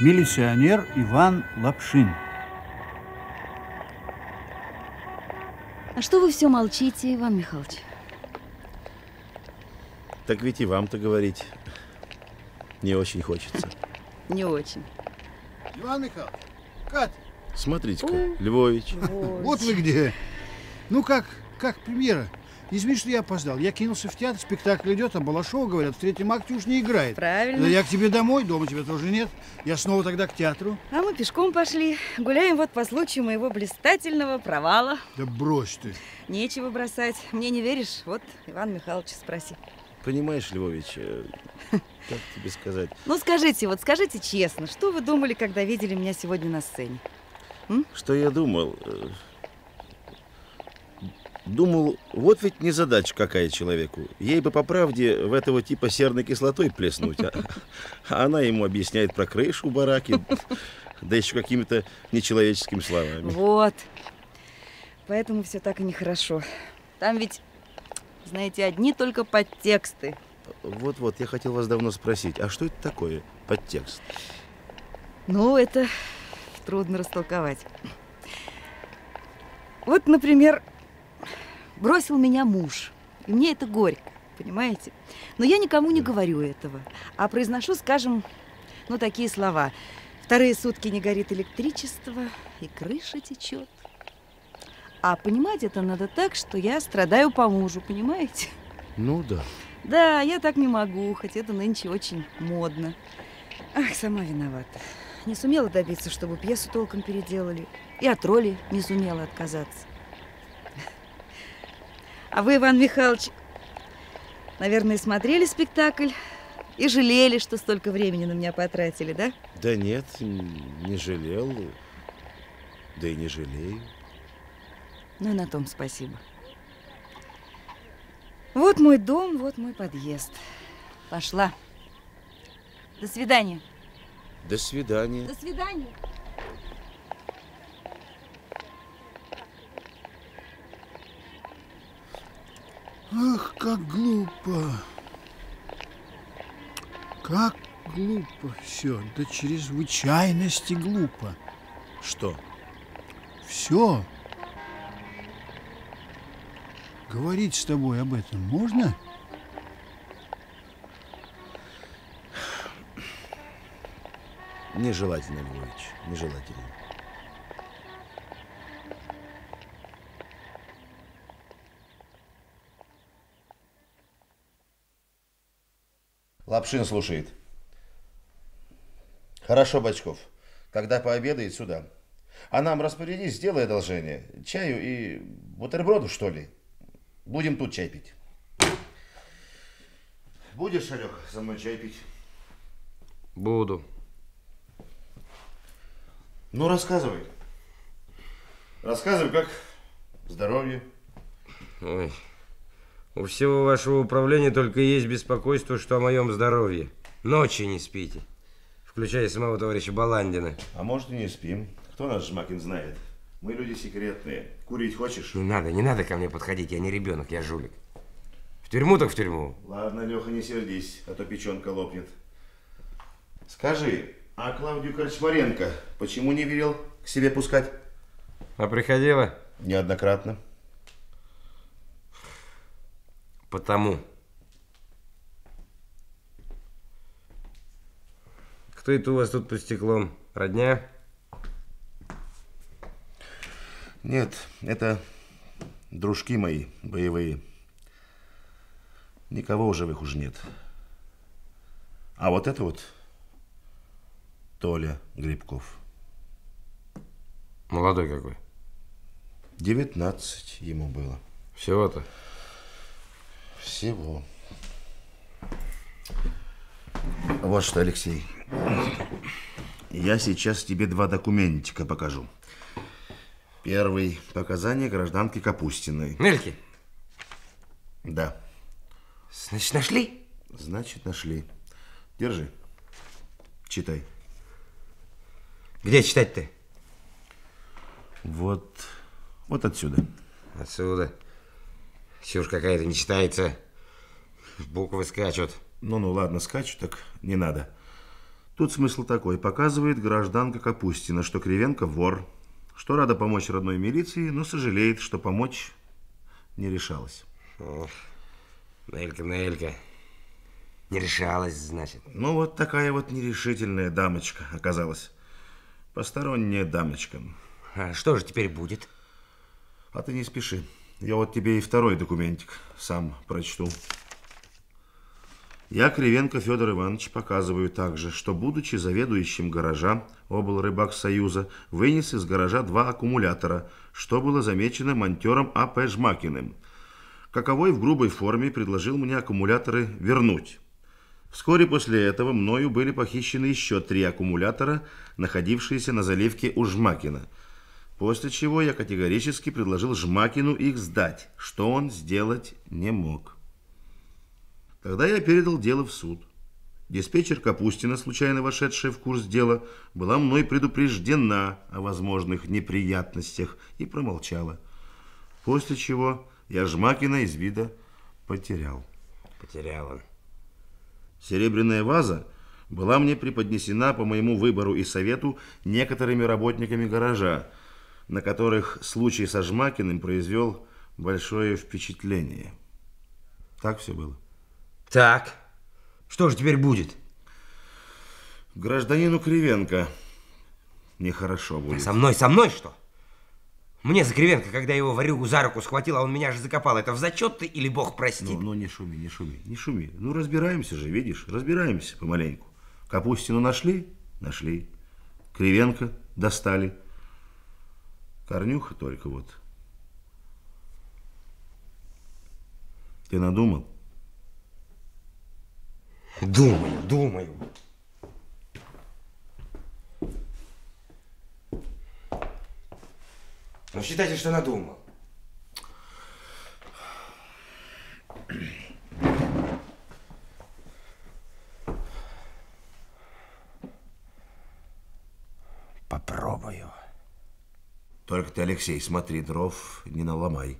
Милиционер Иван Лапшин. А что вы все молчите, Иван Михайлович? Так ведь и вам-то говорить не очень хочется. Не очень. Иван Михайлович, Катя, Смотрите-ка, Львович. вот вы где. Ну как, как премьера? Извини, что я опоздал. Я кинулся в театр, спектакль идет, а Балашова, говорят, в третьем акте уж не играет. Правильно. Да я к тебе домой, дома тебя тоже нет. Я снова тогда к театру. А мы пешком пошли. Гуляем вот по случаю моего блистательного провала. Да брось ты. Нечего бросать. Мне не веришь? Вот Иван Михайлович спроси. Понимаешь, Львович, э, как тебе сказать? Ну скажите, вот скажите честно, что вы думали, когда видели меня сегодня на сцене? Что я думал? Думал, вот ведь не задача какая человеку. Ей бы по правде в этого типа серной кислотой плеснуть. А, а она ему объясняет про крышу бараки, да еще какими-то нечеловеческими словами. Вот. Поэтому все так и нехорошо. Там ведь, знаете, одни только подтексты. Вот-вот, я хотел вас давно спросить, а что это такое, подтекст? Ну, это трудно растолковать. Вот, например, бросил меня муж. И мне это горько, понимаете? Но я никому не говорю этого, а произношу, скажем, ну, такие слова. Вторые сутки не горит электричество, и крыша течет. А понимать это надо так, что я страдаю по мужу, понимаете? Ну да. Да, я так не могу, хоть это нынче очень модно. Ах, сама виновата. Не сумела добиться, чтобы пьесу толком переделали. И от роли не сумела отказаться. А вы, Иван Михайлович, наверное, смотрели спектакль и жалели, что столько времени на меня потратили, да? Да нет, не жалел. Да и не жалею. Ну и на том спасибо. Вот мой дом, вот мой подъезд. Пошла. До свидания. До свидания. До свидания. Ах, как глупо. Как глупо все, до чрезвычайности глупо. Что? Все. Говорить с тобой об этом можно? Нежелательно, Львович, нежелательно. Лапшин слушает. Хорошо, Бочков. Когда пообедает, сюда. А нам распорядись, сделай одолжение. Чаю и бутерброду, что ли? Будем тут чай пить. Будешь, Алёх, со мной чай пить? Буду. Ну, рассказывай. Рассказывай, как здоровье. Ой. У всего вашего управления только есть беспокойство, что о моем здоровье. Ночи не спите. Включая самого товарища Баландина. А может и не спим. Кто нас, Жмакин, знает? Мы люди секретные. Курить хочешь? Не надо, не надо ко мне подходить. Я не ребенок, я жулик. В тюрьму так в тюрьму. Ладно, Леха, не сердись, а то печенка лопнет. Скажи, а Клавдию Корчмаренко почему не велел к себе пускать? А приходила? Неоднократно. Потому. Кто это у вас тут под стеклом? Родня? Нет, это дружки мои боевые. Никого у живых уже нет. А вот это вот Толя Грибков. Молодой какой. 19 ему было. Всего-то. Всего. Вот что, Алексей. Я сейчас тебе два документика покажу. Первый. Показания гражданки Капустиной. Мельки. Да. Значит, нашли? Значит, нашли. Держи. Читай. Где читать-то? Вот, вот отсюда. Отсюда. Чушь какая-то не читается. Буквы скачут. Ну-ну, ладно, скачу, так не надо. Тут смысл такой. Показывает гражданка Капустина, что Кривенко вор, что рада помочь родной милиции, но сожалеет, что помочь не решалась. Ох, Нелька, Нелька. Не решалась, значит. Ну, вот такая вот нерешительная дамочка оказалась. Посторонняя дамочка. А что же теперь будет? А ты не спеши. Я вот тебе и второй документик сам прочту. Я, Кривенко Федор Иванович, показываю также, что, будучи заведующим гаража облрыбак Союза, вынес из гаража два аккумулятора, что было замечено монтером А.П. Жмакиным. Каковой в грубой форме предложил мне аккумуляторы вернуть. Вскоре после этого мною были похищены еще три аккумулятора, находившиеся на заливке у Жмакина. После чего я категорически предложил Жмакину их сдать, что он сделать не мог. Тогда я передал дело в суд. Диспетчер Капустина, случайно вошедшая в курс дела, была мной предупреждена о возможных неприятностях и промолчала. После чего я Жмакина из вида потерял. Потерял он. Серебряная ваза была мне преподнесена по моему выбору и совету некоторыми работниками гаража, на которых случай со Жмакиным произвел большое впечатление. Так все было. Так, что же теперь будет? Гражданину Кривенко нехорошо будет. Со мной, со мной что? Мне за Кривенко, когда его варюгу за руку схватил, а он меня же закопал. Это в зачет ты или бог простит? Ну, ну, не шуми, не шуми, не шуми. Ну, разбираемся же, видишь, разбираемся помаленьку. Капустину нашли? Нашли. Кривенко достали. Корнюха только вот. Ты надумал? Думаю, думаю. Ну, считайте, что надумал. Только ты, Алексей, смотри, дров не наломай.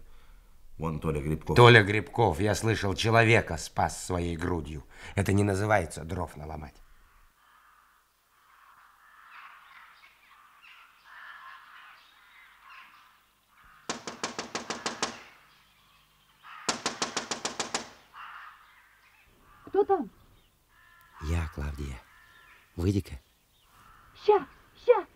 Вон Толя Грибков. Толя Грибков, я слышал, человека спас своей грудью. Это не называется дров наломать. Кто там? Я, Клавдия. Выйди-ка. Ща, ща.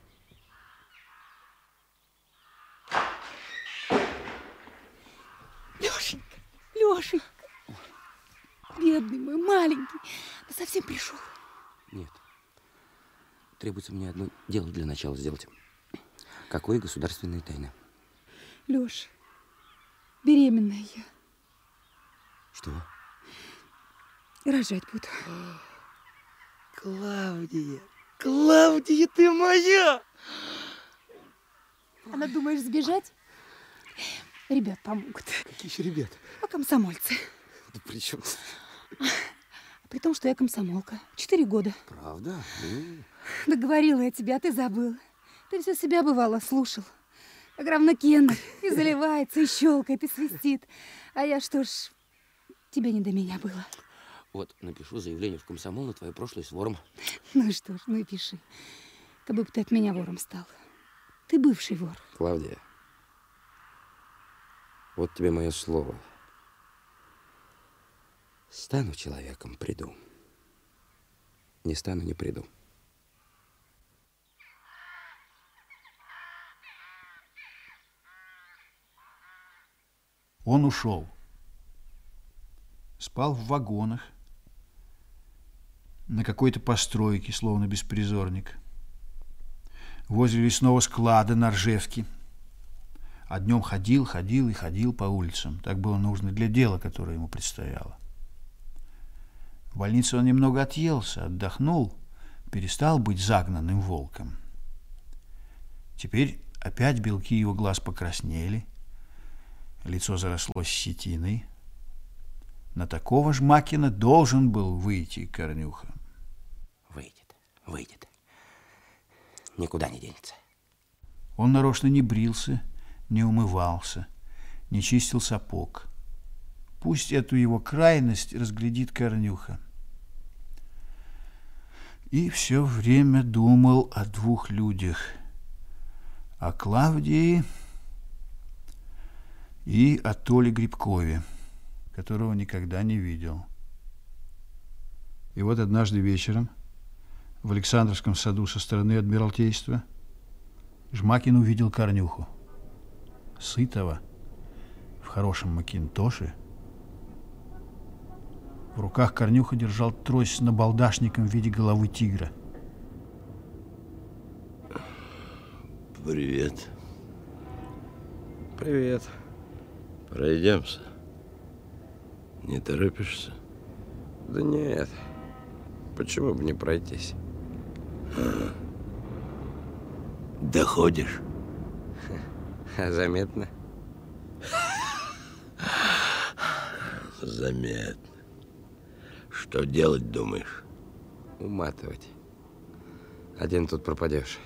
Лешенька, Лешенька. Бедный мой, маленький. Ты совсем пришел. Нет. Требуется мне одно дело для начала сделать. Какое государственная тайна? Леша, беременная я. Что? И рожать буду. Клавдия, Клавдия, ты моя! Она думаешь сбежать? Ребят помогут. Какие еще ребята? А комсомольцы. Да при чем? А при том, что я комсомолка. Четыре года. Правда? Ну, Да говорила я тебе, а ты забыл. Ты все себя бывало слушал. Как равнокенно. И заливается, и щелкает, и свистит. А я что ж, тебе не до меня было. вот, напишу заявление в комсомол на твое прошлое с вором. Ну и что ж, ну и пиши. Как бы ты от меня вором стал. Ты бывший вор. Клавдия, вот тебе мое слово. Стану человеком, приду. Не стану, не приду. Он ушел. Спал в вагонах, на какой-то постройке, словно беспризорник. Возле лесного склада на Ржевке. А днем ходил, ходил и ходил по улицам. Так было нужно для дела, которое ему предстояло. В больнице он немного отъелся, отдохнул, перестал быть загнанным волком. Теперь опять белки его глаз покраснели, лицо заросло щетиной. На такого Жмакина должен был выйти Корнюха. Выйдет, выйдет. Никуда не денется. Он нарочно не брился, не умывался, не чистил сапог. Пусть эту его крайность разглядит Корнюха. И все время думал о двух людях. О Клавдии и о Толе Грибкове, которого никогда не видел. И вот однажды вечером в Александровском саду со стороны Адмиралтейства Жмакин увидел Корнюху. Сытого, в хорошем макинтоше. В руках Корнюха держал трость с набалдашником в виде головы тигра. Привет. Привет. Пройдемся. Не торопишься? Да нет. Почему бы не пройтись? Доходишь? А заметно? Заметно. Что делать, думаешь? Уматывать. Один тут пропадешь.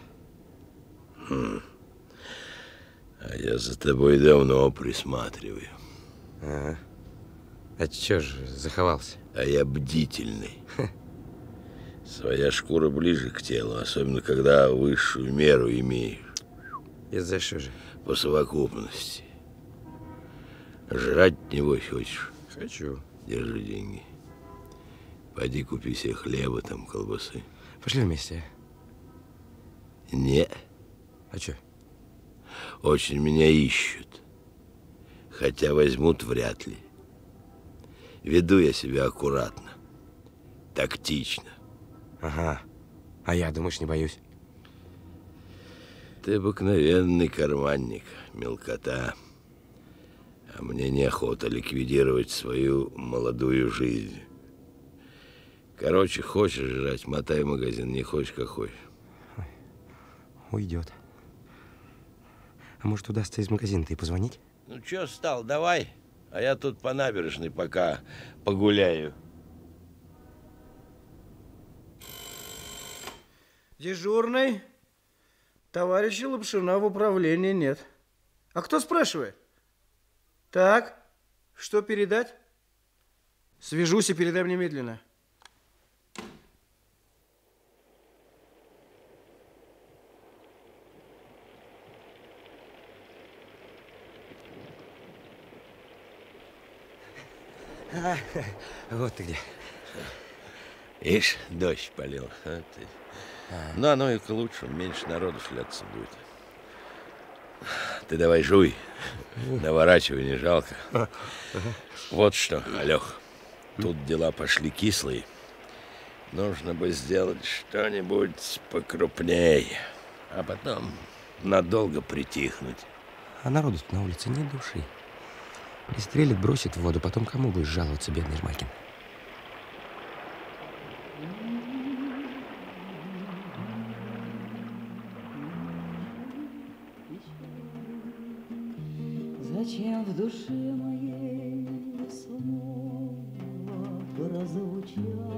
А я за тобой давно присматриваю. Ага. А чё же заховался? А я бдительный. Своя шкура ближе к телу, особенно когда высшую меру имеешь. Из-за что же? По совокупности. Жрать, небось, хочешь? Хочу. Держи деньги. Пойди купи себе хлеба, там, колбасы. Пошли вместе. Не, А чё? Очень меня ищут. Хотя возьмут вряд ли. Веду я себя аккуратно, тактично. Ага. А я, думаешь, не боюсь? Ты обыкновенный карманник, мелкота. А мне неохота ликвидировать свою молодую жизнь. Короче, хочешь жрать, мотай в магазин, не хочешь, как хочешь. Уйдет. Может, удастся из магазина-то и позвонить? Ну, чё стал, давай. А я тут по набережной пока погуляю. Дежурный. Товарища Лапшина в управлении нет. А кто спрашивает? Так, что передать? Свяжусь и передам немедленно. Вот ты где. Ишь, дождь полил. а ты. Ну, оно и к лучшему, меньше народу шляться будет. Ты давай жуй, наворачивай, не жалко. Вот что, Алёх, тут дела пошли кислые. Нужно бы сделать что-нибудь покрупней, а потом надолго притихнуть. А народу на улице нет души. Пристрелит, бросит в воду, потом кому будешь жаловаться, бедный Жмакин? Зачем в душе моей снова прозвучали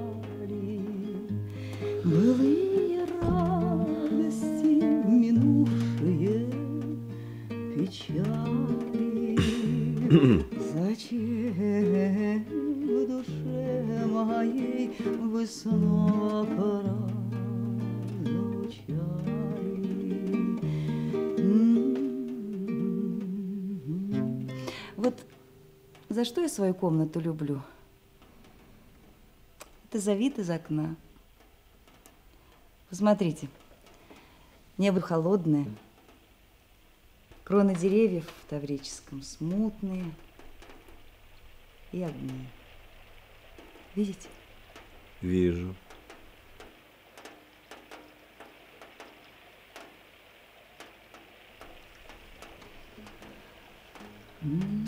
что я свою комнату люблю? Это за вид из окна. Посмотрите, небо холодное, кроны деревьев в Таврическом смутные и огни. Видите? Вижу.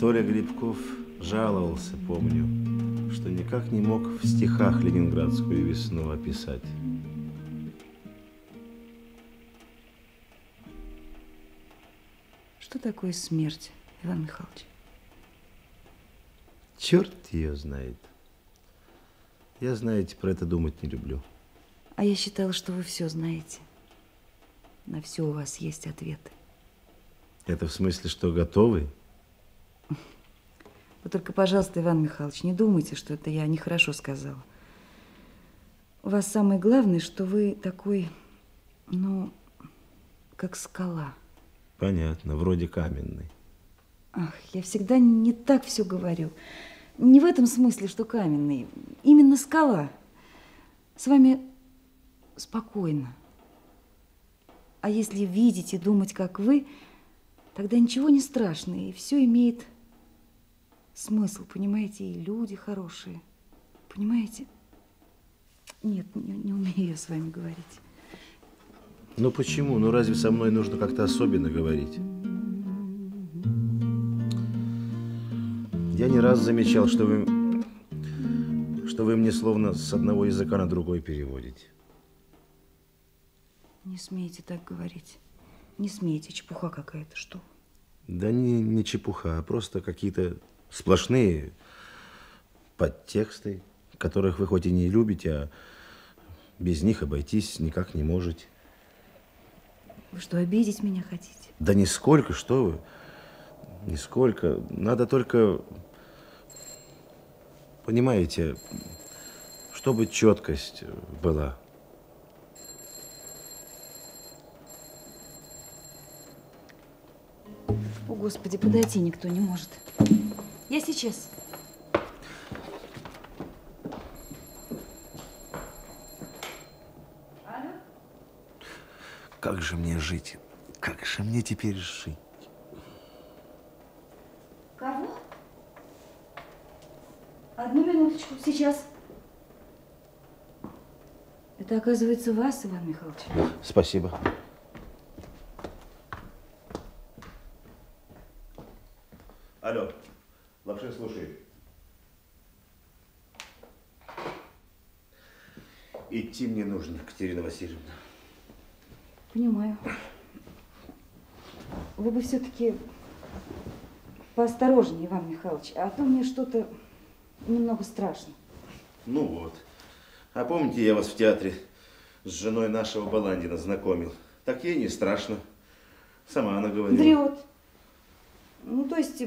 Толя Грибков жаловался, помню, что никак не мог в стихах ленинградскую весну описать. Что такое смерть, Иван Михайлович? Черт ее знает. Я, знаете, про это думать не люблю. А я считала, что вы все знаете. На все у вас есть ответы. Это в смысле, что готовы? Вы только, пожалуйста, Иван Михайлович, не думайте, что это я нехорошо сказала. У вас самое главное, что вы такой, ну, как скала. Понятно, вроде каменный. Ах, я всегда не так все говорю. Не в этом смысле, что каменный. Именно скала. С вами спокойно. А если видеть и думать, как вы, тогда ничего не страшно, и все имеет смысл, понимаете, и люди хорошие. Понимаете? Нет, не, не умею я с вами говорить. Ну почему? Ну разве со мной нужно как-то особенно говорить? Я не раз замечал, что вы, что вы мне словно с одного языка на другой переводите. Не смейте так говорить. Не смейте, чепуха какая-то, что? Да не, не чепуха, а просто какие-то сплошные подтексты, которых вы хоть и не любите, а без них обойтись никак не можете. Вы что, обидеть меня хотите? Да нисколько, что вы. Нисколько. Надо только, понимаете, чтобы четкость была. О, Господи, подойти никто не может. Я сейчас. Как же мне жить? Как же мне теперь жить? Кого? Одну минуточку, сейчас. Это, оказывается, вас, Иван Михайлович. Спасибо. Идти мне нужно, Катерина Васильевна. Понимаю. Вы бы все-таки поосторожнее, Иван Михайлович, а то мне что-то немного страшно. Ну вот. А помните, я вас в театре с женой нашего Баландина знакомил? Так ей не страшно. Сама она говорила. Врет. Ну, то есть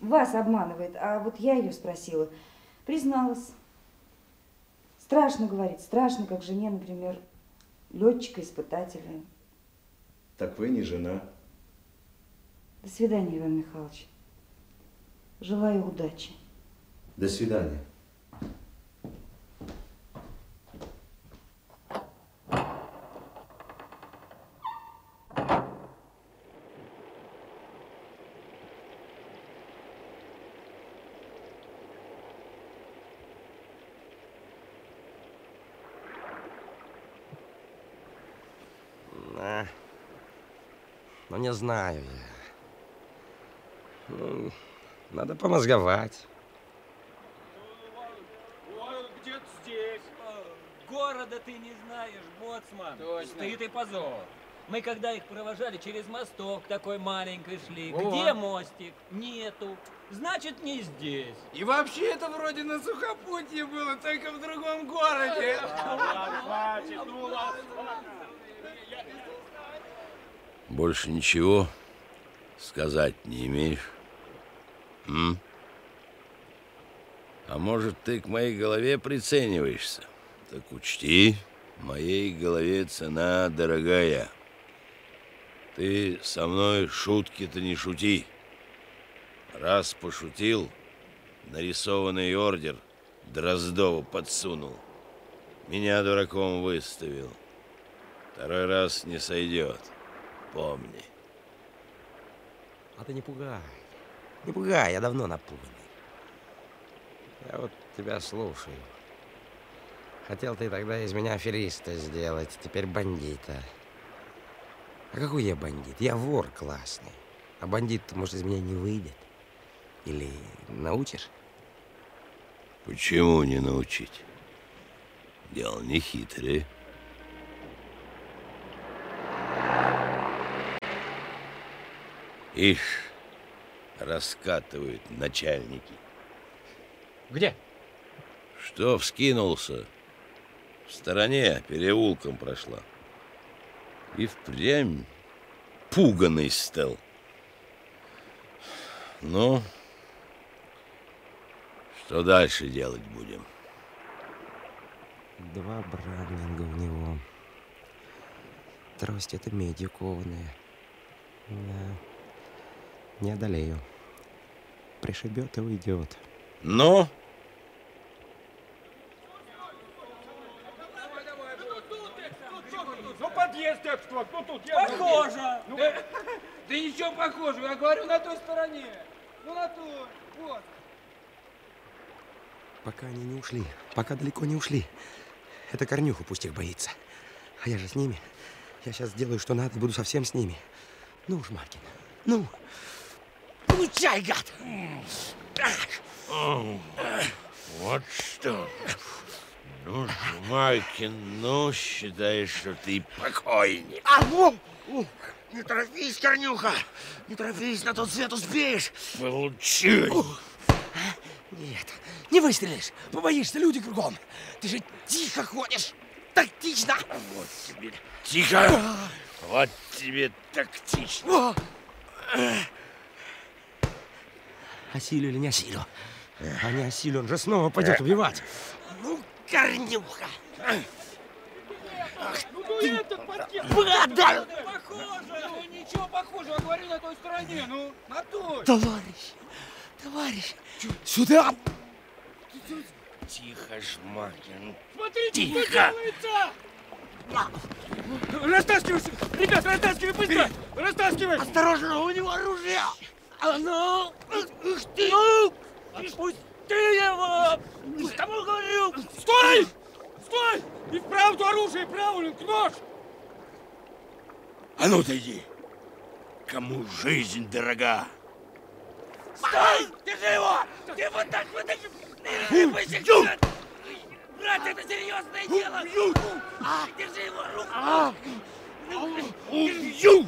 вас обманывает, а вот я ее спросила. Призналась. Страшно, говорит, страшно, как жене, например, летчика-испытателя. Так вы не жена. До свидания, Иван Михайлович. Желаю удачи. До свидания. А, ну, не знаю я. Ну, надо помозговать. Где-то здесь. Города ты не знаешь, боцман. Точно. Стыд и позор. Мы когда их провожали через мосток такой маленькой шли. О. Где мостик? Нету. Значит, не здесь. И вообще это вроде на сухопутье было, только в другом городе. Больше ничего сказать не имеешь? М? А может, ты к моей голове прицениваешься? Так учти, моей голове цена дорогая. Ты со мной шутки-то не шути. Раз пошутил, нарисованный ордер Дроздову подсунул. Меня дураком выставил. Второй раз не сойдет. Помни. А ты не пугай. Не пугай, я давно напуганный. Я вот тебя слушаю. Хотел ты тогда из меня афериста сделать, теперь бандита. А какой я бандит? Я вор классный. А бандит, может, из меня не выйдет. Или научишь? Почему не научить? Дело не хитрое. Ишь, раскатывают начальники. Где? Что вскинулся? В стороне переулком прошла. И впрямь пуганый стал. Ну, что дальше делать будем? Два браунинга у него. Трость это медью кованая. Да. Не одолею. Пришибет и уйдет. Ну? Ну, подъезд вот, ну тут я... Похоже. Ну, да, да ничего похожего, я говорю, на той стороне. Ну, на той, вот. Пока они не ушли, пока далеко не ушли. Это Корнюху пусть их боится. А я же с ними. Я сейчас сделаю, что надо, и буду совсем с ними. Ну, Жмакин, ну. Получай, гад! Вот что. Ну, Жмакин, ну, считай, что ты покойник. А, вон! Не торопись, Корнюха! Не торопись, на тот свет успеешь! Получай! Нет, не выстрелишь. Побоишься, люди кругом. Ты же тихо ходишь. Тактично. Вот тебе тихо. Вот тебе тактично. Осилю или не осилю? А не осилю, он же снова пойдет убивать. Ну, Корнюха! Ну, ну этот! Похоже. Ну, ничего похожего, говорю, на той стороне, ну, на той. Товарищ, товарищ, сюда! Тихо, Жмакин. Смотрите, Тихо. что делается! Растаскивайся! Ребят, растаскивай быстро! Растаскивай! Осторожно, у него оружие! А ну! Ух ты! Отпусти его! Кому говорю? Стой! Стой! И вправду оружие, правильно, нож! А ну, отойди. Кому жизнь дорога? Стой! Держи его! Ты вот так вот так... Не рыпайся, брат! Это серьезное дело! А, держи его руку! Убью!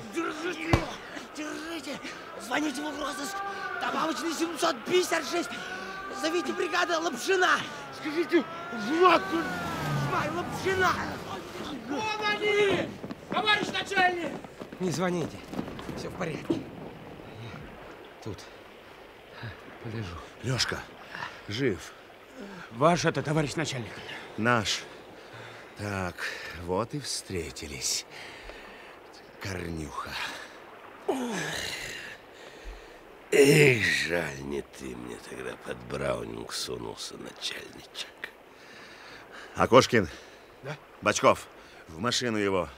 Звоните в розыск! Добавочный 756! Зовите бригада Лапшина! Скажите, Жмак, Жмай Лапшина! Вон они! Товарищ начальник! Не звоните. Все в порядке. Тут. Полежу. Лёшка, жив. Ваш это, товарищ начальник. Наш. Так, вот и встретились. Корнюха. Эх, жаль, не ты мне тогда под Браунинг сунулся, начальничек. Акошкин. Да? Бочков, в машину его.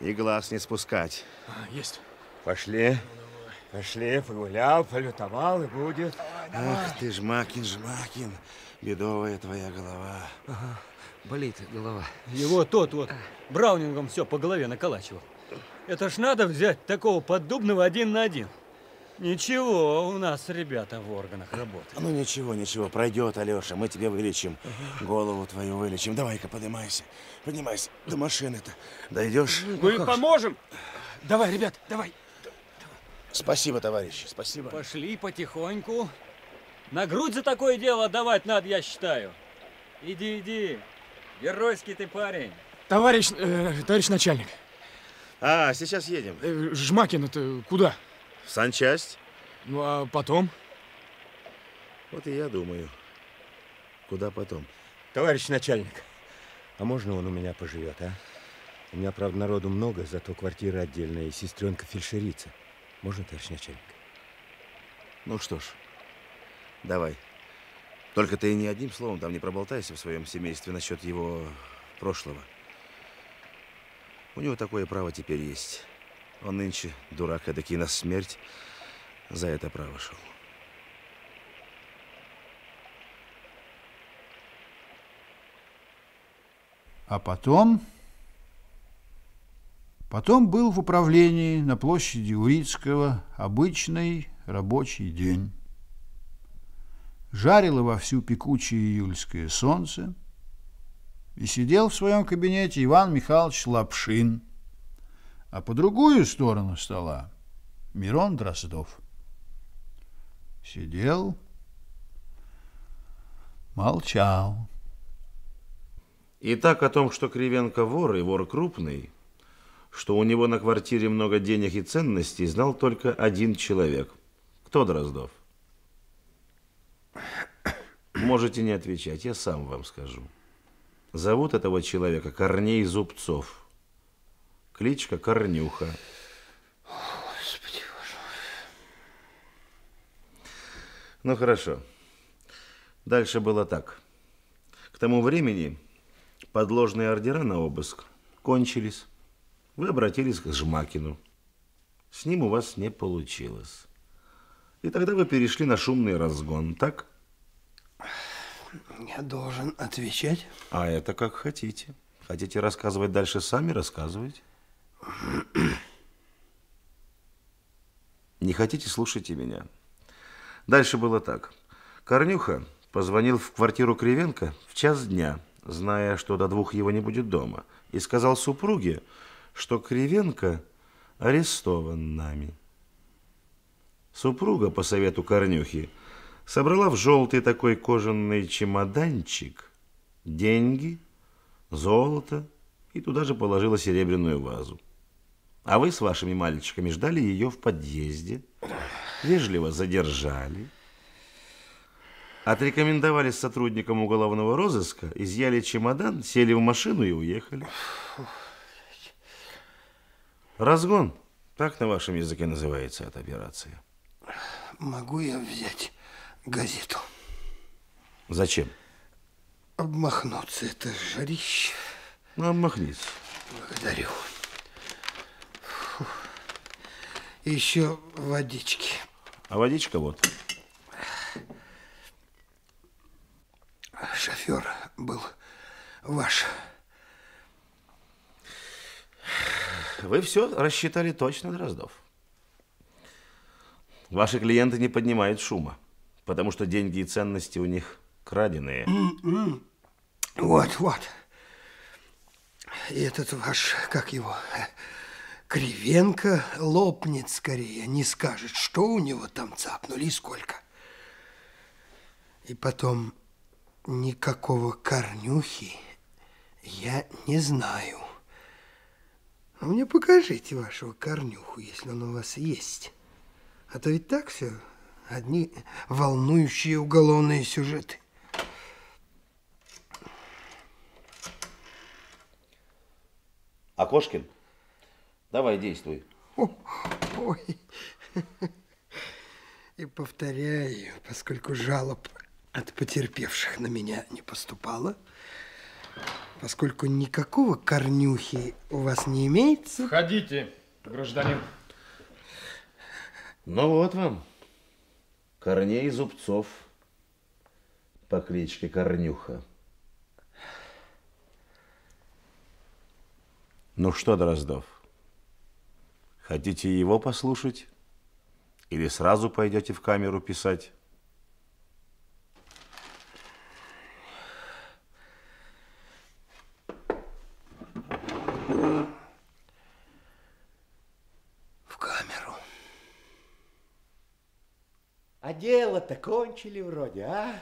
И глаз не спускать. А, есть. Пошли. Пошли, погулял, полютовал и будет. Ах ты, Жмакин, Жмакин. Бедовая твоя голова. Ага, болит голова. Его тот вот Браунингом все по голове наколачивал. Это ж надо взять такого поддубного один на один. Ничего, у нас ребята в органах работают. Ну ничего, ничего, пройдет, Алеша. Мы тебе вылечим. Голову твою вылечим. Давай-ка поднимайся. Поднимайся. До машины-то. Дойдешь? Мы поможем. Давай, ребят, давай. Спасибо, товарищи, спасибо. Пошли потихоньку. На грудь за такое дело давать надо, я считаю. Иди, иди. Геройский ты парень. Товарищ, э, товарищ начальник. А, сейчас едем. Э, Жмакин, это куда? В санчасть. Ну, а потом? Вот и я думаю. Куда потом? Товарищ начальник, а можно он у меня поживет, а? У меня, правда, народу много, зато квартира отдельная и сестренка фельдшерица. Можно, товарищ начальник? Ну что ж, давай. Только ты ни одним словом там не проболтайся в своем семействе насчет его прошлого. У него такое право теперь есть. Он нынче дурак эдакий на смерть за это право шел. А потом... Потом был в управлении на площади Урицкого обычный рабочий день. Жарило вовсю пекучее июльское солнце, и сидел в своем кабинете Иван Михайлович Лапшин, а по другую сторону стола Мирон Дроздов. Сидел, молчал. И так о том, что Кривенко вор и вор крупный, что у него на квартире много денег и ценностей, знал только один человек. Кто Дроздов? Можете не отвечать, я сам вам скажу. Зовут этого человека Корней Зубцов. Кличка Корнюха. Господи, боже Ну, хорошо. Дальше было так. К тому времени подложные ордера на обыск кончились. Вы обратились к Жмакину. С ним у вас не получилось. И тогда вы перешли на шумный разгон, так? Я должен отвечать? А это как хотите. Хотите рассказывать дальше сами, рассказывайте. Не хотите, слушайте меня. Дальше было так. Корнюха позвонил в квартиру Кривенко в час дня, зная, что до двух его не будет дома, и сказал супруге, что Кривенко арестован нами. Супруга, по совету Корнюхи, собрала в желтый такой кожаный чемоданчик деньги, золото и туда же положила серебряную вазу. А вы с вашими мальчиками ждали ее в подъезде, вежливо задержали, отрекомендовались сотрудникам уголовного розыска, изъяли чемодан, сели в машину и уехали. Разгон. Так на вашем языке называется эта операция. Могу я взять газету? Зачем? Обмахнуться, это жарище. Ну, обмахнись. Благодарю. Еще водички. А водичка вот. Шофер был ваш. Вы все рассчитали точно, Дроздов. Ваши клиенты не поднимают шума, потому что деньги и ценности у них краденые. М-м. Вот, вот. И этот ваш, как его, Кривенко лопнет скорее, не скажет, что у него там цапнули и сколько. И потом, никакого корнюхи я не знаю. А мне покажите вашего корнюху, если он у вас есть. А то ведь так все, одни волнующие уголовные сюжеты. Окошкин, давай действуй. Ой. И повторяю, поскольку жалоб от потерпевших на меня не поступало, поскольку никакого корнюхи у вас не имеется... Входите, гражданин. Ну вот вам, Корней Зубцов по кличке Корнюха. Ну что, Дроздов, хотите его послушать? Или сразу пойдете в камеру писать? В камеру. А дело-то кончили вроде, а?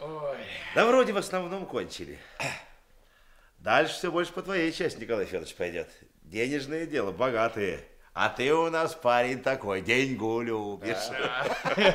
Ой. Да вроде в основном кончили. Дальше все больше по твоей части, Николай Федорович, пойдет. Денежное дело, богатые. А ты у нас парень такой, деньгу любишь.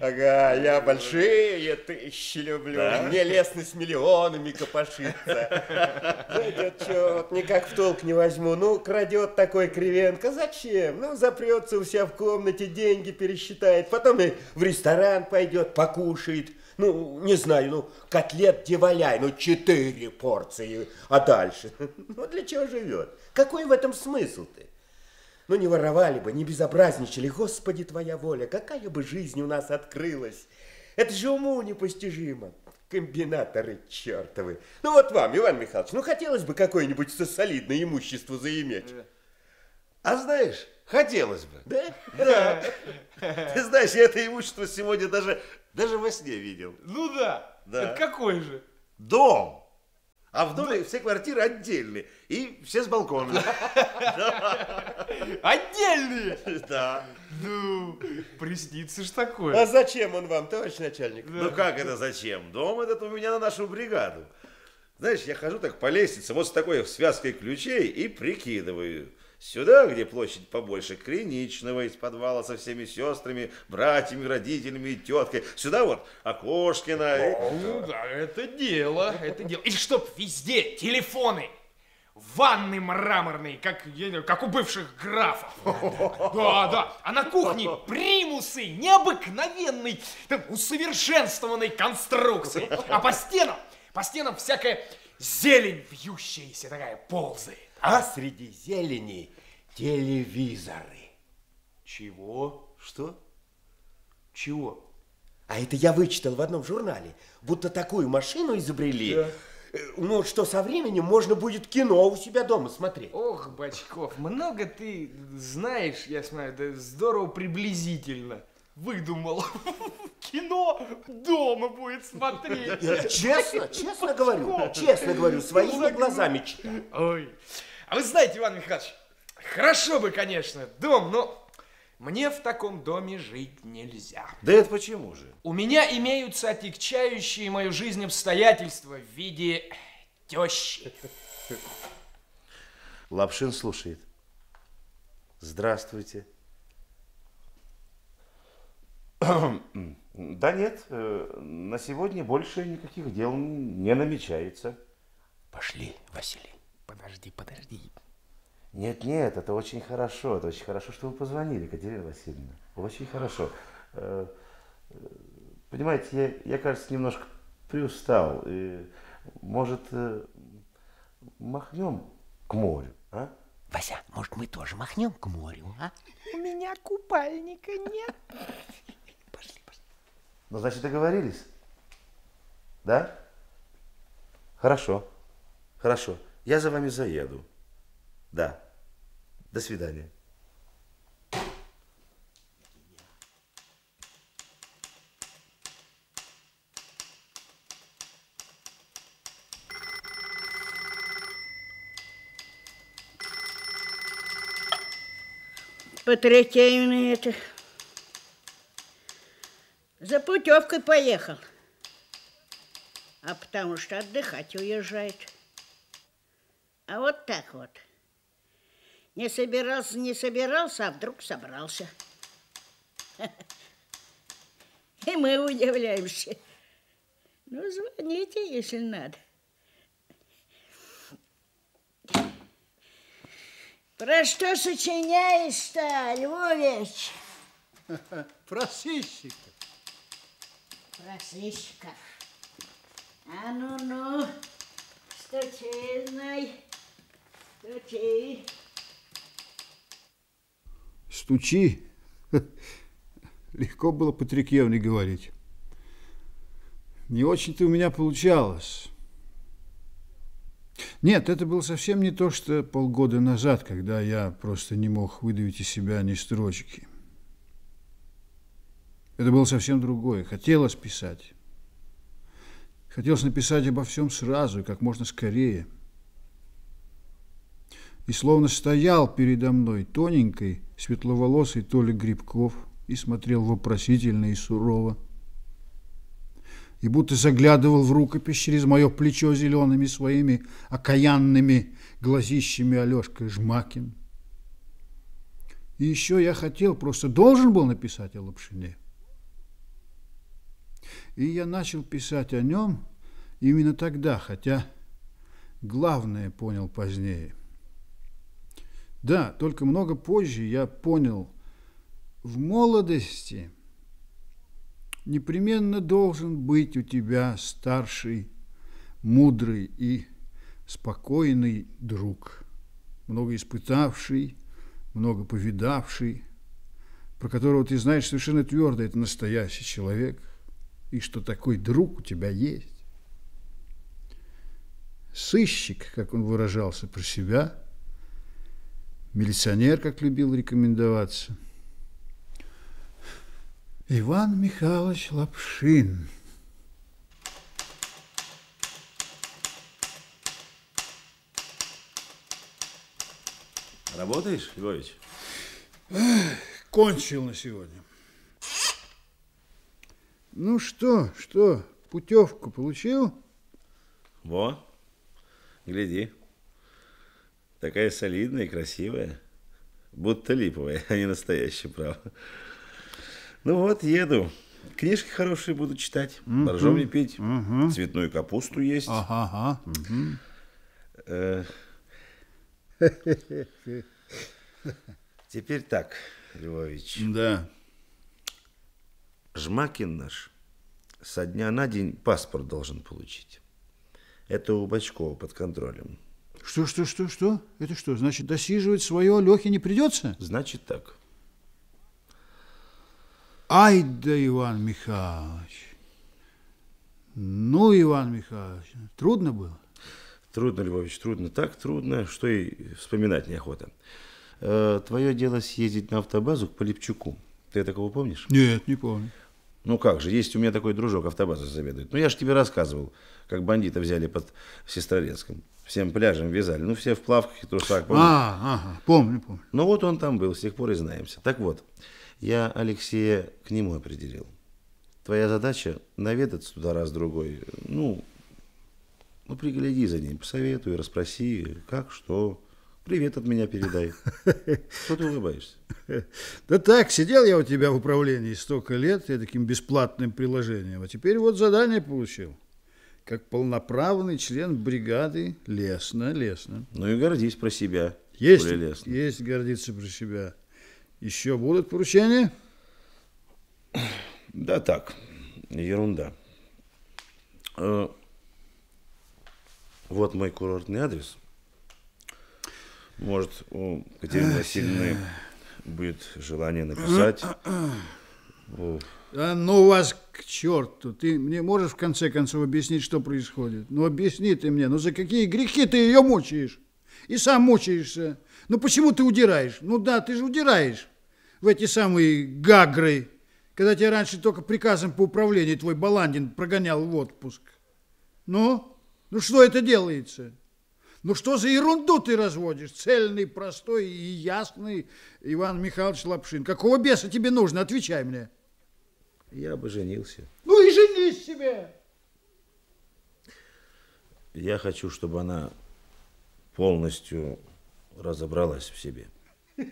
Ага, я большие тысячи люблю. Да? Мне лестно с миллионами копошиться. Зайдет что, никак в толк не возьму. Ну, крадет такой Кривенко, зачем? Ну, запрется у себя в комнате, деньги пересчитает. Потом и в ресторан пойдет, покушает. Ну, не знаю, ну, котлет диваляй, ну, четыре порции. А дальше? Ну, для чего живет? Какой в этом смысл-то? Ну, не воровали бы, не безобразничали. Господи, твоя воля, какая бы жизнь у нас открылась. Это же уму непостижимо. Комбинаторы чертовы. Ну, вот вам, Иван Михайлович, ну, хотелось бы какое-нибудь солидное имущество заиметь. А знаешь, хотелось бы. Да? Да. Ты знаешь, я это имущество сегодня даже, даже во сне видел. Ну да. Да. Это какой же? Дом. А в доме все квартиры отдельные. И все с балконами. Отдельные? Да. Ну, приснится ж такое. А зачем он вам, товарищ начальник? Ну как это зачем? Дом этот у меня на нашу бригаду. Знаешь, я хожу так по лестнице, вот с такой связкой ключей и прикидываю. Сюда, где площадь побольше, Криничного из подвала со всеми сестрами, братьями, родителями и теткой. Сюда вот Окошкина. Ну да, это дело, это дело. И чтоб везде телефоны, ванны мраморные, как, я не знаю, как у бывших графов. Да, да. А на кухне примусы необыкновенной, там, усовершенствованной конструкции. А по стенам, по стенам всякая зелень вьющаяся такая ползает. А среди зелени телевизоры. Чего? Что? Чего? А это я вычитал в одном журнале, будто такую машину изобрели, Да. ну, что со временем можно будет кино у себя дома смотреть. Ох, Бочков, много ты знаешь, я смотрю, да здорово приблизительно. Выдумал. Кино дома будет смотреть. Честно, честно говорю, честно говорю, своими глазами читаю. Ой. А вы знаете, Иван Михайлович, хорошо бы, конечно, дом, но мне в таком доме жить нельзя. Да это почему же? У меня имеются отягчающие мою жизнь обстоятельства в виде тещи. Лапшин слушает. Здравствуйте. Да нет, э, на сегодня больше никаких дел не намечается. Пошли, Василий. Подожди, подожди. Нет, нет, это очень хорошо. Это очень хорошо, что вы позвонили, Екатерина Васильевна. Очень хорошо. Э, э, Понимаете, я, я кажется, немножко приустал. И, может, э, махнем к морю, а? Вася, может, мы тоже махнем к морю, а? У меня купальника нет. Ну, значит, договорились? Да? Хорошо. Хорошо. Я за вами заеду. Да. До свидания. Патриотеевны это. За путевкой поехал. А потому что отдыхать уезжает. А вот так вот. Не собирался, не собирался, а вдруг собрался. И мы удивляемся. Ну, звоните, если надо. Про что сочиняешь-то, Львович? Про сыщика. Про сыщика. А ну-ну, стучи, знай, стучи. Стучи. Легко было Патрикевне говорить. Не очень-то у меня получалось. Нет, это было совсем не то, что полгода назад, когда я просто не мог выдавить из себя ни строчки. Это было совсем другое. Хотелось писать. Хотелось написать обо всем сразу и как можно скорее. И словно стоял передо мной тоненький, светловолосый Толя Грибков и смотрел вопросительно и сурово. И будто заглядывал в рукопись через мое плечо зелеными своими окаянными глазищами Алешка Жмакин. И еще я хотел, просто должен был написать о Лапшине. И я начал писать о нем именно тогда, хотя главное понял позднее. Да, только много позже я понял, в молодости непременно должен быть у тебя старший, мудрый и спокойный друг, много испытавший, много повидавший, про которого ты знаешь совершенно твердо, это настоящий человек, и что такой друг у тебя есть. Сыщик, как он выражался про себя, милиционер, как любил рекомендоваться. Иван Михайлович Лапшин. Работаешь, Львович? Эх, кончил на сегодня. Ну что, что, путевку получил? Во, гляди. Такая солидная и красивая. Будто липовая, а не настоящая, право. Ну вот, еду. Книжки хорошие буду читать, Мгм. боржоми пить, Мгм. цветную капусту есть. Ага. Э, Теперь так, Львович. Да. Жмакин наш со дня на день паспорт должен получить. Это у Бачкова под контролем. Что, что, что, что? Это что, значит, досиживать свое Лехе не придется? Значит так. Ай да, Иван Михайлович. Ну, Иван Михайлович, трудно было? Трудно, Львович, трудно. Так трудно, что и вспоминать неохота. Э, Твое дело съездить на автобазу к Полипчуку. Ты такого помнишь? Нет, не помню. Ну как же, есть у меня такой дружок, автобазу заведует. Ну я же тебе рассказывал, как бандита взяли под Сестрорецком. Всем пляжем вязали. Ну все в плавках и трусах. помнишь? А, ага, помню, помню. Ну вот он там был, с тех пор и знаемся. Так вот, я Алексея к нему определил. Твоя задача наведаться туда раз-другой. Ну, ну, пригляди за ним, посоветуй, расспроси, как, что. Привет от меня передай. Что ты улыбаешься? Да так, сидел я у тебя в управлении столько лет, я таким бесплатным приложением, а теперь вот задание получил. Как полноправный член бригады лесно, лесно. Ну и гордись про себя. Есть, есть гордиться про себя. Еще будут поручения? Да так, ерунда. Э, Вот мой курортный адрес. Может, у Катерины Васильевны будет желание написать. А ну вас к черту. Ты мне можешь в конце концов объяснить, что происходит? Ну объясни ты мне, ну за какие грехи ты ее мучаешь? И сам мучаешься. Ну почему ты удираешь? Ну да, ты же удираешь в эти самые гагры, когда тебя раньше только приказом по управлению твой Баландин прогонял в отпуск. Ну, ну что это делается? Ну что за ерунду ты разводишь? Цельный, простой и ясный Иван Михайлович Лапшин. Какого беса тебе нужно? Отвечай мне. Я бы женился. Ну и женись себе. Я хочу, чтобы она полностью разобралась в себе.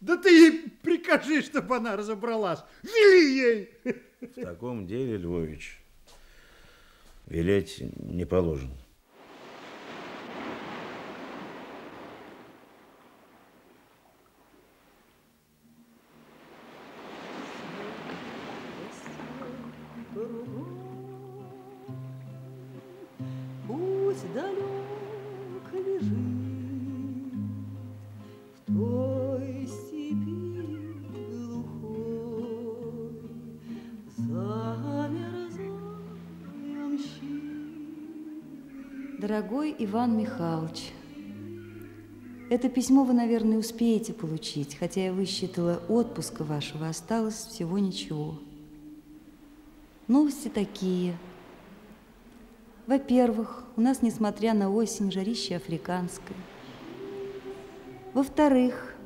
Да ты ей прикажи, чтобы она разобралась. Вели ей. В таком деле, Львович, велеть не положено. Иван Михайлович, это письмо вы, наверное, успеете получить, хотя я высчитала отпуска вашего, осталось всего ничего. Новости такие. Во-первых, у нас, несмотря на осень, жарище африканское. Во-вторых,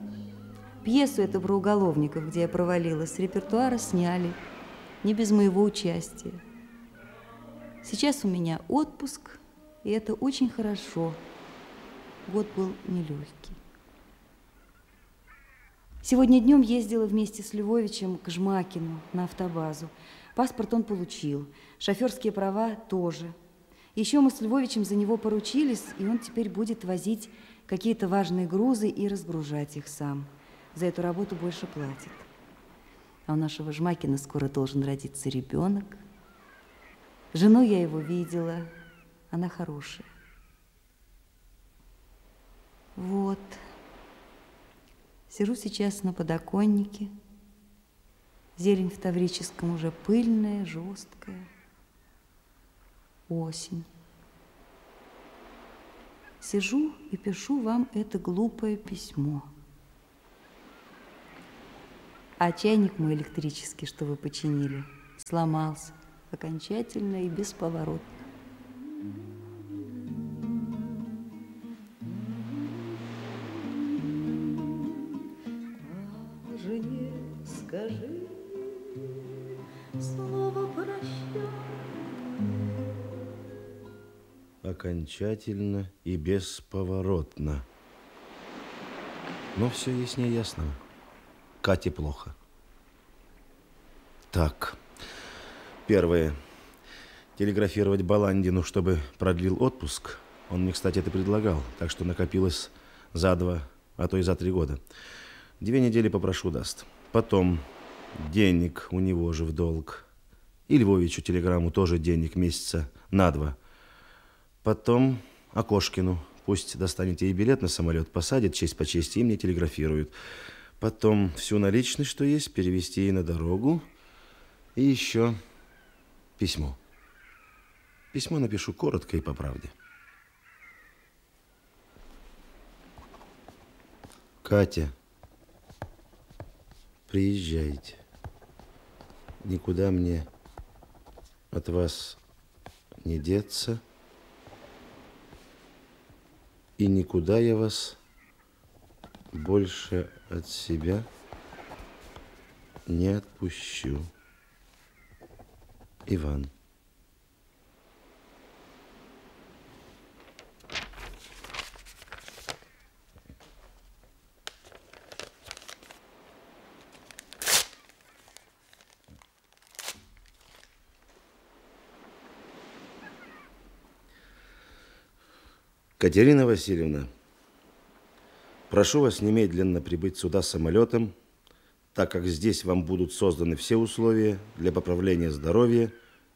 пьесу эту про уголовников, где я провалилась, с репертуара сняли, не без моего участия. Сейчас у меня отпуск, и это очень хорошо. Год был нелегкий. Сегодня днем ездила вместе с Львовичем к Жмакину на автобазу. Паспорт он получил, шоферские права тоже. Еще мы с Львовичем за него поручились, и он теперь будет возить какие-то важные грузы и разгружать их сам. За эту работу больше платит. А у нашего Жмакина скоро должен родиться ребенок. Жену я его видела, она хорошая. Вот. Сижу сейчас на подоконнике. Зелень в Таврическом уже пыльная, жесткая. Осень. Сижу и пишу вам это глупое письмо. А чайник мой электрический, что вы починили, сломался окончательно и бесповоротно. Окончательно и бесповоротно. Но все яснее ясного. Кате плохо. Так, первое. Телеграфировать Баландину, чтобы продлил отпуск. Он мне, кстати, это предлагал, так что накопилось за два, а то и за три года. Две недели попрошу даст. Потом денег у него же в долг. И Львовичу телеграмму тоже денег месяца на два. Потом Окошкину. Пусть достанет ей билет на самолет, посадит честь по чести и мне телеграфируют. Потом всю наличность, что есть, перевести ей на дорогу. И еще письмо. Письмо напишу коротко и по правде. Катя, приезжайте. Никуда мне от вас не деться. И никуда я вас больше от себя не отпущу. Иван. Катерина Васильевна, прошу вас немедленно прибыть сюда самолетом, так как здесь вам будут созданы все условия для поправления здоровья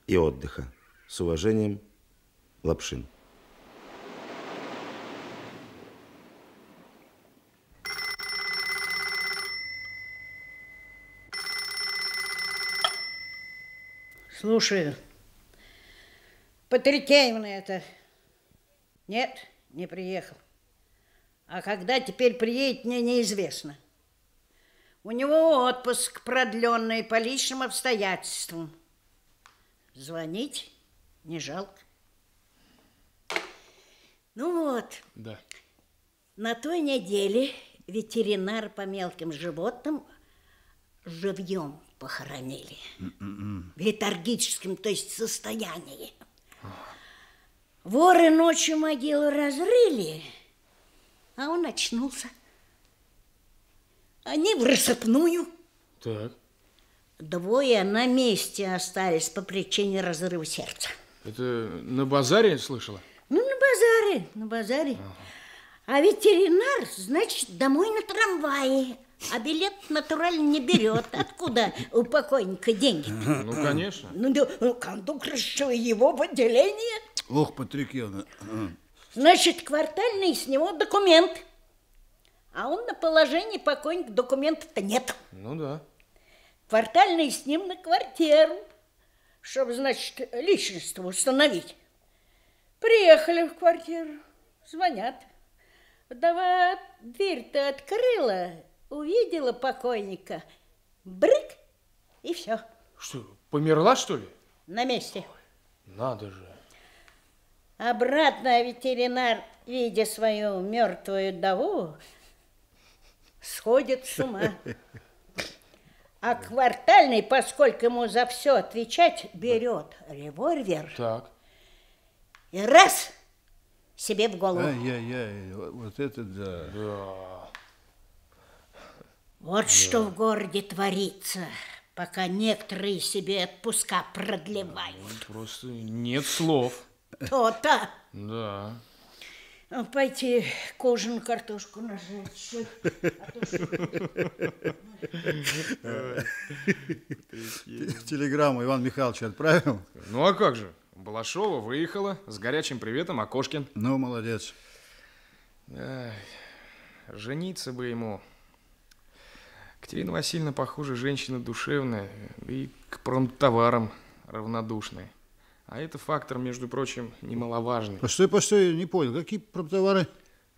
и отдыха. С уважением, Лапшин. Слушаю. Патрикеевна это. Нет, не приехал. А когда теперь приедет, мне неизвестно. У него отпуск продленный по личным обстоятельствам. Звонить не жалко. Ну вот, Да. на той неделе ветеринар по мелким животным живьем похоронили. В летаргическом, то есть состоянии. Воры ночью могилу разрыли, а он очнулся. Они в рассыпную. Так. Двое на месте остались по причине разрыва сердца. Это на базаре слышала? Ну, на базаре, на базаре. А ветеринар, значит, домой на трамвае. А билет натурально не берет. Откуда у покойника деньги? Ну, конечно. Ну, да, ну, кондуктор что, его в отделение? Ох, Патрикевна. Значит, квартальный с него документ. А он на положении покойника документа-то нет. Ну да. Квартальный с ним на квартиру, чтобы, значит, личность установить. Приехали в квартиру, звонят. Вдова дверь-то открыла, увидела покойника. Брык, и все, Что, померла, что ли? на месте. Надо же. Обратно ветеринар, видя свою мертвую вдову, сходит с ума. А квартальный, поскольку ему за все отвечать, берет револьвер Так. и раз себе в голову. Ай-яй-яй, вот это да. Да. Вот что в городе творится, пока некоторые себе отпуска продлевают. Просто нет слов. То-то. Да. Ну, Пойти к ужину картошку нажать. А? Телеграмму Иван Михайлович отправил? Ну а как же? Балашова выехала с горячим приветом Окошкин. Ну, молодец. Жениться бы ему. Катерина Васильевна, похоже, женщина душевная и к промтоварам равнодушная. А это фактор, между прочим, немаловажный. Постой, постой, не понял, какие промтовары?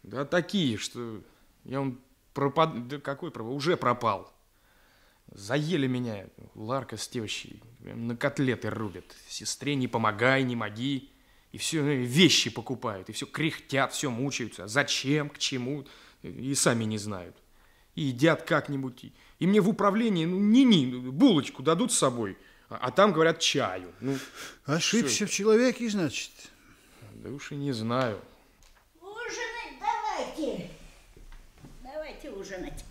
Да такие, что я он пропад... Да какой пропал? Уже пропал. Заели меня Ларка с тещей. На котлеты рубят. Сестре не помогай, не моги. И все вещи покупают. И все кряхтят, все мучаются. Зачем, к чему. И сами не знают. И едят как-нибудь. И- И мне в управлении, ну, ни-ни, булочку дадут с собой. А, а там, говорят, чаю. Ну, Ошибся всё в человеке, значит. Да уж и не знаю. Ужинать давайте. Давайте. Ужинать.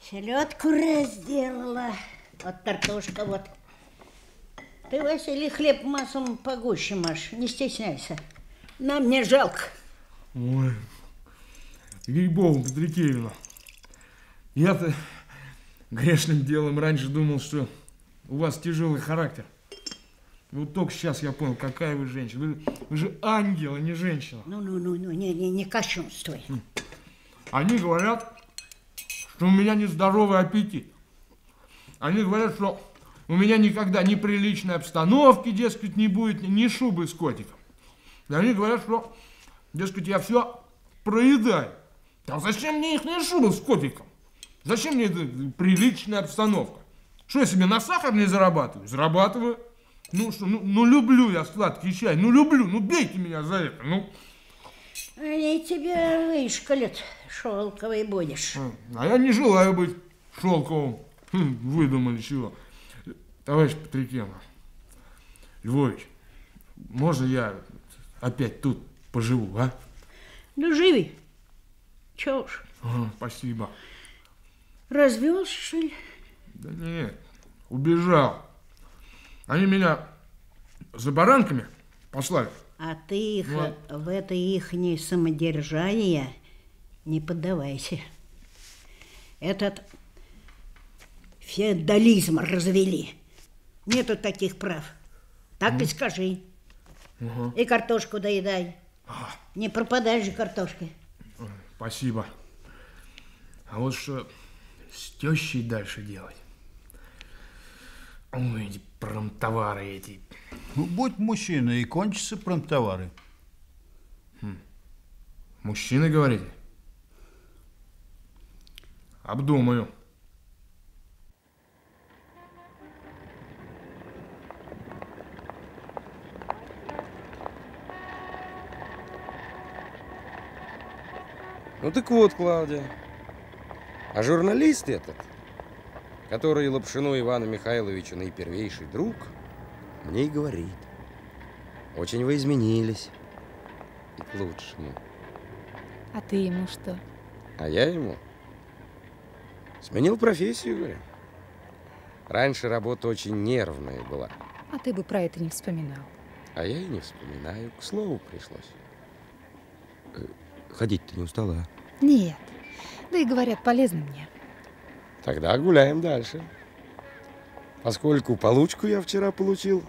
Селедку разделала. Вот картошка вот. Ты, Василий, хлеб маслом погуще, Маш. Не стесняйся. Нам не жалко. Ой, ей-богу, Патрикеевна, я-то грешным делом раньше думал, что у вас тяжелый характер. И вот только сейчас я понял, какая вы женщина. Вы, вы же ангел, а не женщина. Ну, ну, ну, ну, не, не, не кощунствуй. Они говорят, что у меня нездоровый аппетит. Они говорят, что у меня никогда ни приличной обстановки, дескать, не будет, ни шубы с котиком. И они говорят, что, дескать, я все проедаю. А зачем мне их шуба с котиком? Зачем мне эта приличная обстановка? Что я себе на сахар не зарабатываю? Зарабатываю. Ну что, ну, ну люблю я сладкий чай, ну люблю, ну бейте меня за это, ну. Они тебя вышкалят, шелковый будешь. А я не желаю быть шелковым. Хм, выдумали чего. Товарищ Патрикена, Львович, можно я опять тут поживу, а? Ну, живи. Чего уж. Ага, спасибо. Развелся, что ли? Да нет, убежал. Они меня за баранками послали. А ты их Вот. в это ихнее самодержание не поддавайся. Этот феодализм развели. Нету таких прав. Так и скажи. Ага. И картошку доедай. Не пропадай же картошкой. Спасибо. А вот что с тещей дальше делать? Ой, эти промтовары эти. Ну, будь мужчина и кончатся промтовары. Мужчины, говорите? Обдумаю. Ну так вот, Клавдия. А журналист этот, который Лапшину Ивану Михайловичу наипервейший друг, мне и говорит. Очень вы изменились. И к лучшему. А ты ему что? А я ему сменил профессию, говорю. Раньше работа очень нервная была, А ты бы про это не вспоминал. а я и не вспоминаю. К слову пришлось. Э, Ходить ты не устала? а? Нет. Да и говорят, полезно мне. Тогда гуляем дальше. Поскольку получку я вчера получил,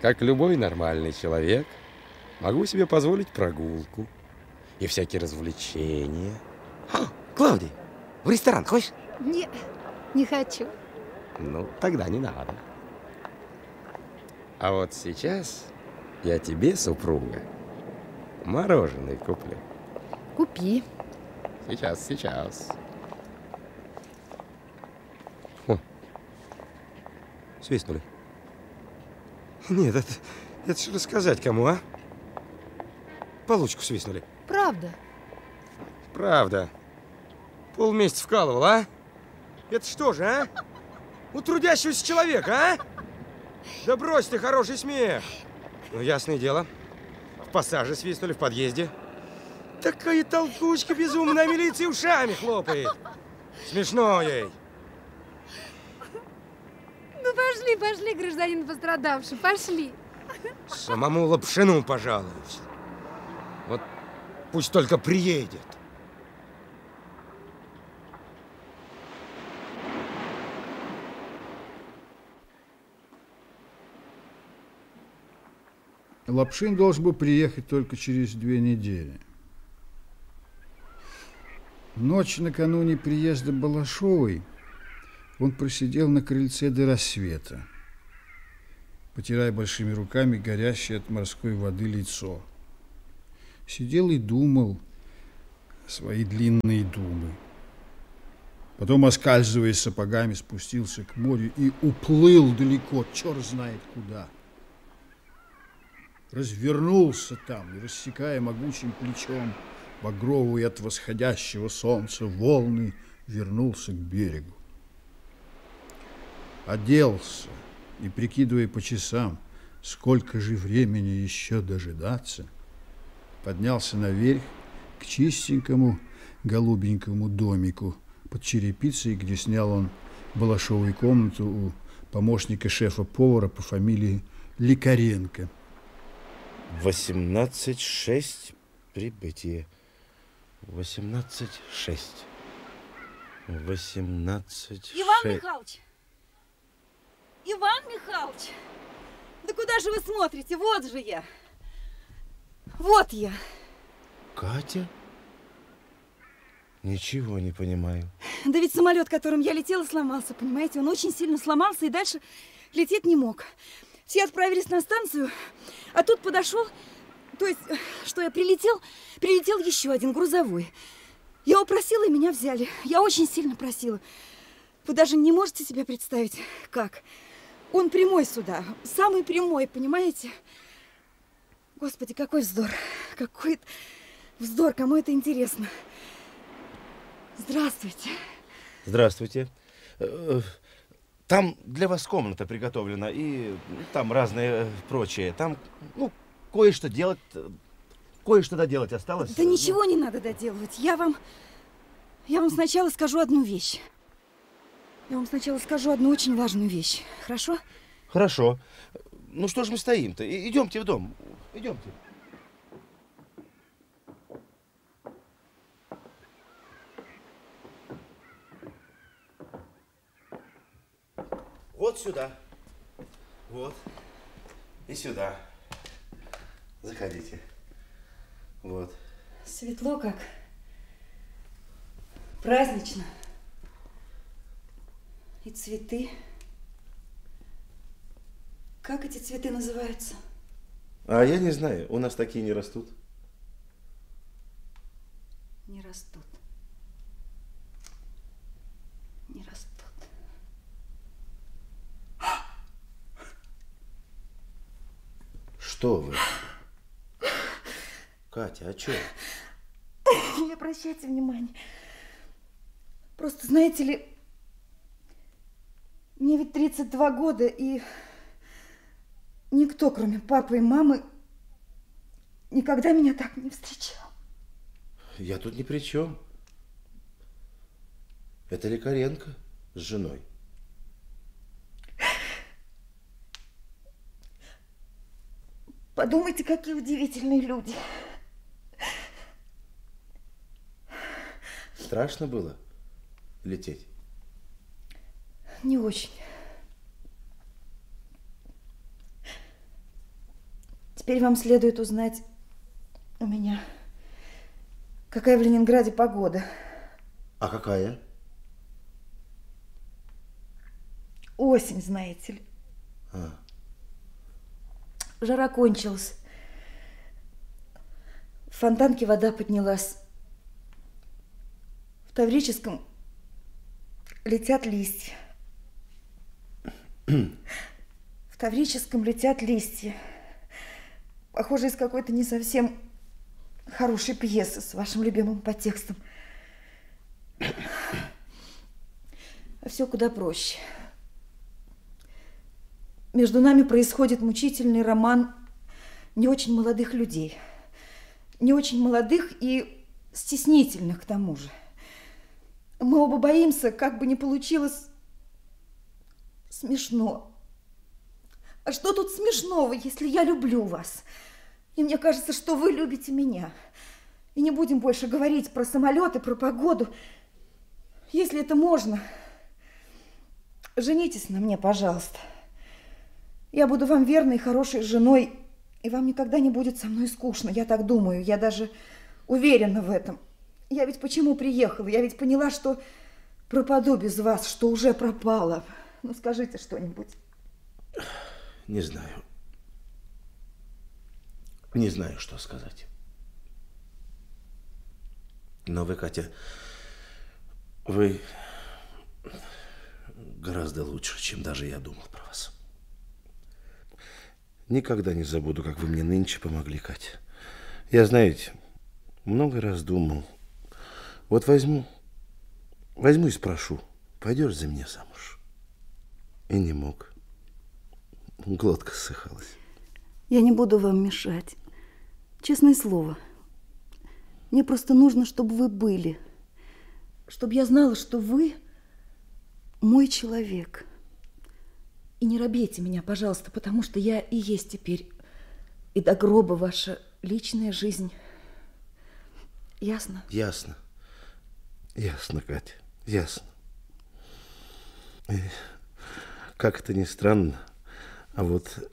как любой нормальный человек, могу себе позволить прогулку и всякие развлечения. А, Клавдий, в ресторан хочешь? Не, не хочу. Ну, тогда не надо. А вот сейчас я тебе, супруга, мороженое куплю. Купи. Сейчас, сейчас. О, свистнули. Нет, это, это же рассказать кому, а? Получку свистнули. Правда. Правда. Полмесяца вкалывал, а? Это что же, а? У трудящегося человека, а? Да брось ты хороший смех. Ну, ясное дело. В пассаже свистнули, в подъезде. Такая толкучка безумная, милиция ушами хлопает. Смешно ей. Ну пошли, пошли, гражданин пострадавший, пошли. Самому Лапшину пожалуюсь. Вот пусть только приедет. Лапшин должен был приехать только через две недели. Ночь накануне приезда Балашовой он просидел на крыльце до рассвета, потирая большими руками горящее от морской воды лицо. Сидел и думал свои длинные думы. Потом, оскальзываясь сапогами, спустился к морю и уплыл далеко, черт знает куда. Развернулся там рассекая могучим плечом багровые от восходящего солнца волны, вернулся к берегу. Оделся и, прикидывая по часам, сколько же времени еще дожидаться, поднялся наверх к чистенькому голубенькому домику под черепицей, где снял он балашовую комнату у помощника шефа-повара по фамилии Ликаренко. 18.6 прибытие. 18.6. 18.6. Иван Михайлович! Иван Михайлович! Да куда же вы смотрите? Вот же я. Вот я. Катя? Ничего не понимаю. Да ведь самолет, которым я летела, сломался, понимаете? Он очень сильно сломался и дальше лететь не мог. Все отправились на станцию, а тут подошел, то есть, что я прилетел, прилетел еще один грузовой. Я упросила, и меня взяли. Я очень сильно просила. Вы даже не можете себе представить, как. Он прямой сюда, самый прямой, понимаете? Господи, какой вздор. Какой вздор, кому это интересно. Здравствуйте. Здравствуйте. Э, Там для вас комната приготовлена, и там разное э, прочее. Там, ну, кое-что делать, э, кое-что доделать осталось. Да ничего не надо доделывать. Я вам... Я вам сначала скажу одну вещь. Я вам сначала скажу одну очень важную вещь. Хорошо? Хорошо. Ну что ж мы стоим-то? Идемте в дом. Идемте. Вот сюда. Вот. И сюда. Заходите. Вот. Светло как. Празднично. И цветы. Как эти цветы называются? А я не знаю, у нас такие не растут. Не растут. Не растут. Что вы? Катя, а что? Не обращайте внимания. Просто, знаете ли, мне ведь 32 года, и никто, кроме папы и мамы, никогда меня так не встречал. Я тут ни при чем. Это Лекаренко с женой. Подумайте, какие удивительные люди. Страшно было лететь? Не очень. Теперь вам следует узнать у меня, какая в Ленинграде погода. А какая? Осень, знаете ли. А, Жара кончилась. В фонтанке вода поднялась. Таврическом летят листья. В Таврическом летят листья. Похоже, из какой-то не совсем хорошей пьесы с вашим любимым подтекстом. А все куда проще. Между нами происходит мучительный роман не очень молодых людей. Не очень молодых и стеснительных к тому же. Мы оба боимся, как бы не получилось смешно. А что тут смешного, если я люблю вас? И мне кажется, что вы любите меня. И не будем больше говорить про самолеты, про погоду. Если это можно, женитесь на мне, пожалуйста. Я буду вам верной и хорошей женой, и вам никогда не будет со мной скучно. Я так думаю, я даже уверена в этом. Я ведь почему приехала? Я ведь поняла, что пропаду без вас, что уже пропала. Ну, скажите что-нибудь. не знаю. Не знаю, что сказать. Но вы, Катя, вы гораздо лучше, чем даже я думал про вас. Никогда не забуду, как вы мне нынче помогли, Катя. Я, знаете, много раз думал, вот возьму, возьму и спрошу, пойдешь за меня замуж? И не мог. Глотка ссыхалась. Я не буду вам мешать. Честное слово. Мне просто нужно, чтобы вы были. Чтобы я знала, что вы мой человек. И не робейте меня, пожалуйста, потому что я и есть теперь и до гроба ваша личная жизнь. Ясно? Ясно. Ясно, Катя, ясно. И как это ни странно, а вот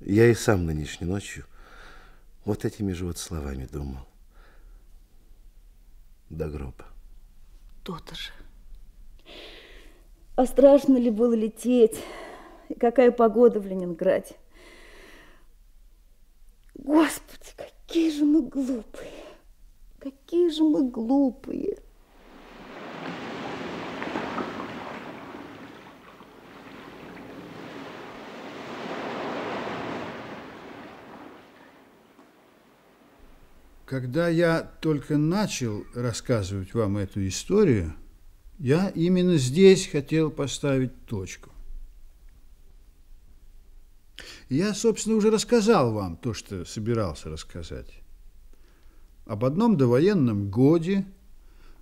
я и сам нынешней ночью вот этими же вот словами думал. До гроба. То-то же. А страшно ли было лететь? И какая погода в Ленинграде? Господи, какие же мы глупые! Какие же мы глупые! Когда я только начал рассказывать вам эту историю, я именно здесь хотел поставить точку. Я, собственно, уже рассказал вам то, что собирался рассказать. Об одном довоенном годе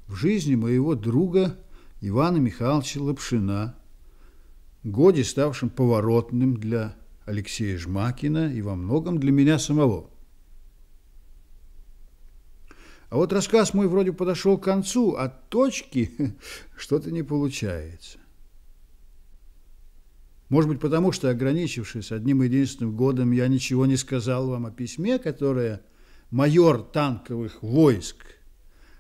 в жизни моего друга Ивана Михайловича Лапшина, годе, ставшем поворотным для Алексея Жмакина и во многом для меня самого. А вот рассказ мой вроде подошел к концу, а точки что-то не получается. Может быть, потому что, ограничившись одним единственным годом, я ничего не сказал вам о письме, которое майор танковых войск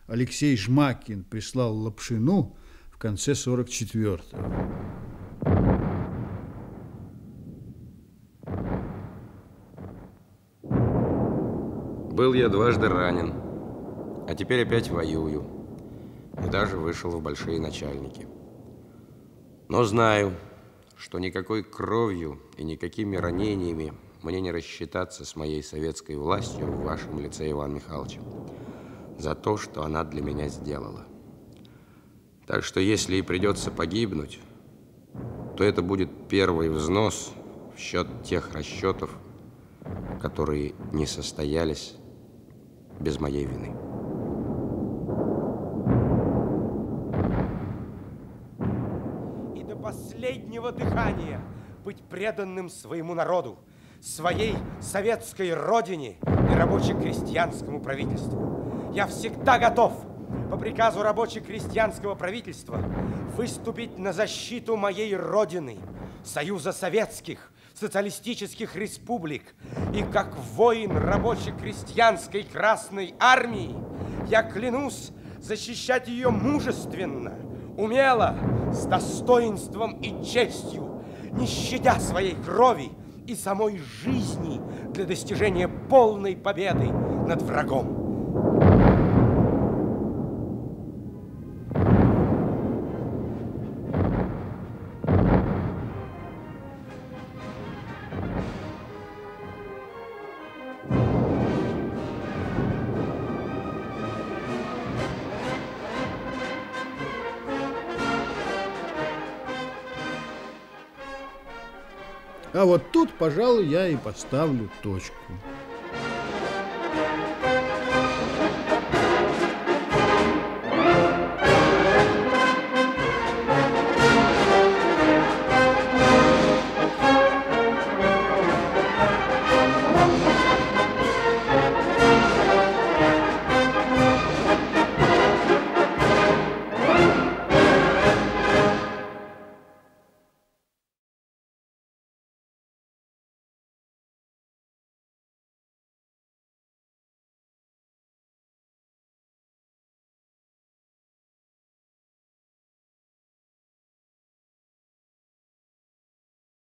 Алексей Жмакин прислал Лапшину в конце 44-го. Был я дважды ранен, а теперь опять воюю. И даже вышел в большие начальники. Но знаю, что никакой кровью и никакими ранениями мне не рассчитаться с моей советской властью в вашем лице, Иван Михайлович, за то, что она для меня сделала. Так что если и придется погибнуть, то это будет первый взнос в счет тех расчетов, которые не состоялись без моей вины. Последнего дыхания быть преданным своему народу, своей советской родине и рабоче-крестьянскому правительству. Я всегда готов по приказу рабоче-крестьянского правительства выступить на защиту моей родины, Союза Советских, Социалистических Республик. И как воин рабоче-крестьянской Красной Армии я клянусь защищать ее мужественно, умело, с достоинством и честью, не щадя своей крови и самой жизни для достижения полной победы над врагом. А вот тут, пожалуй, я и поставлю точку.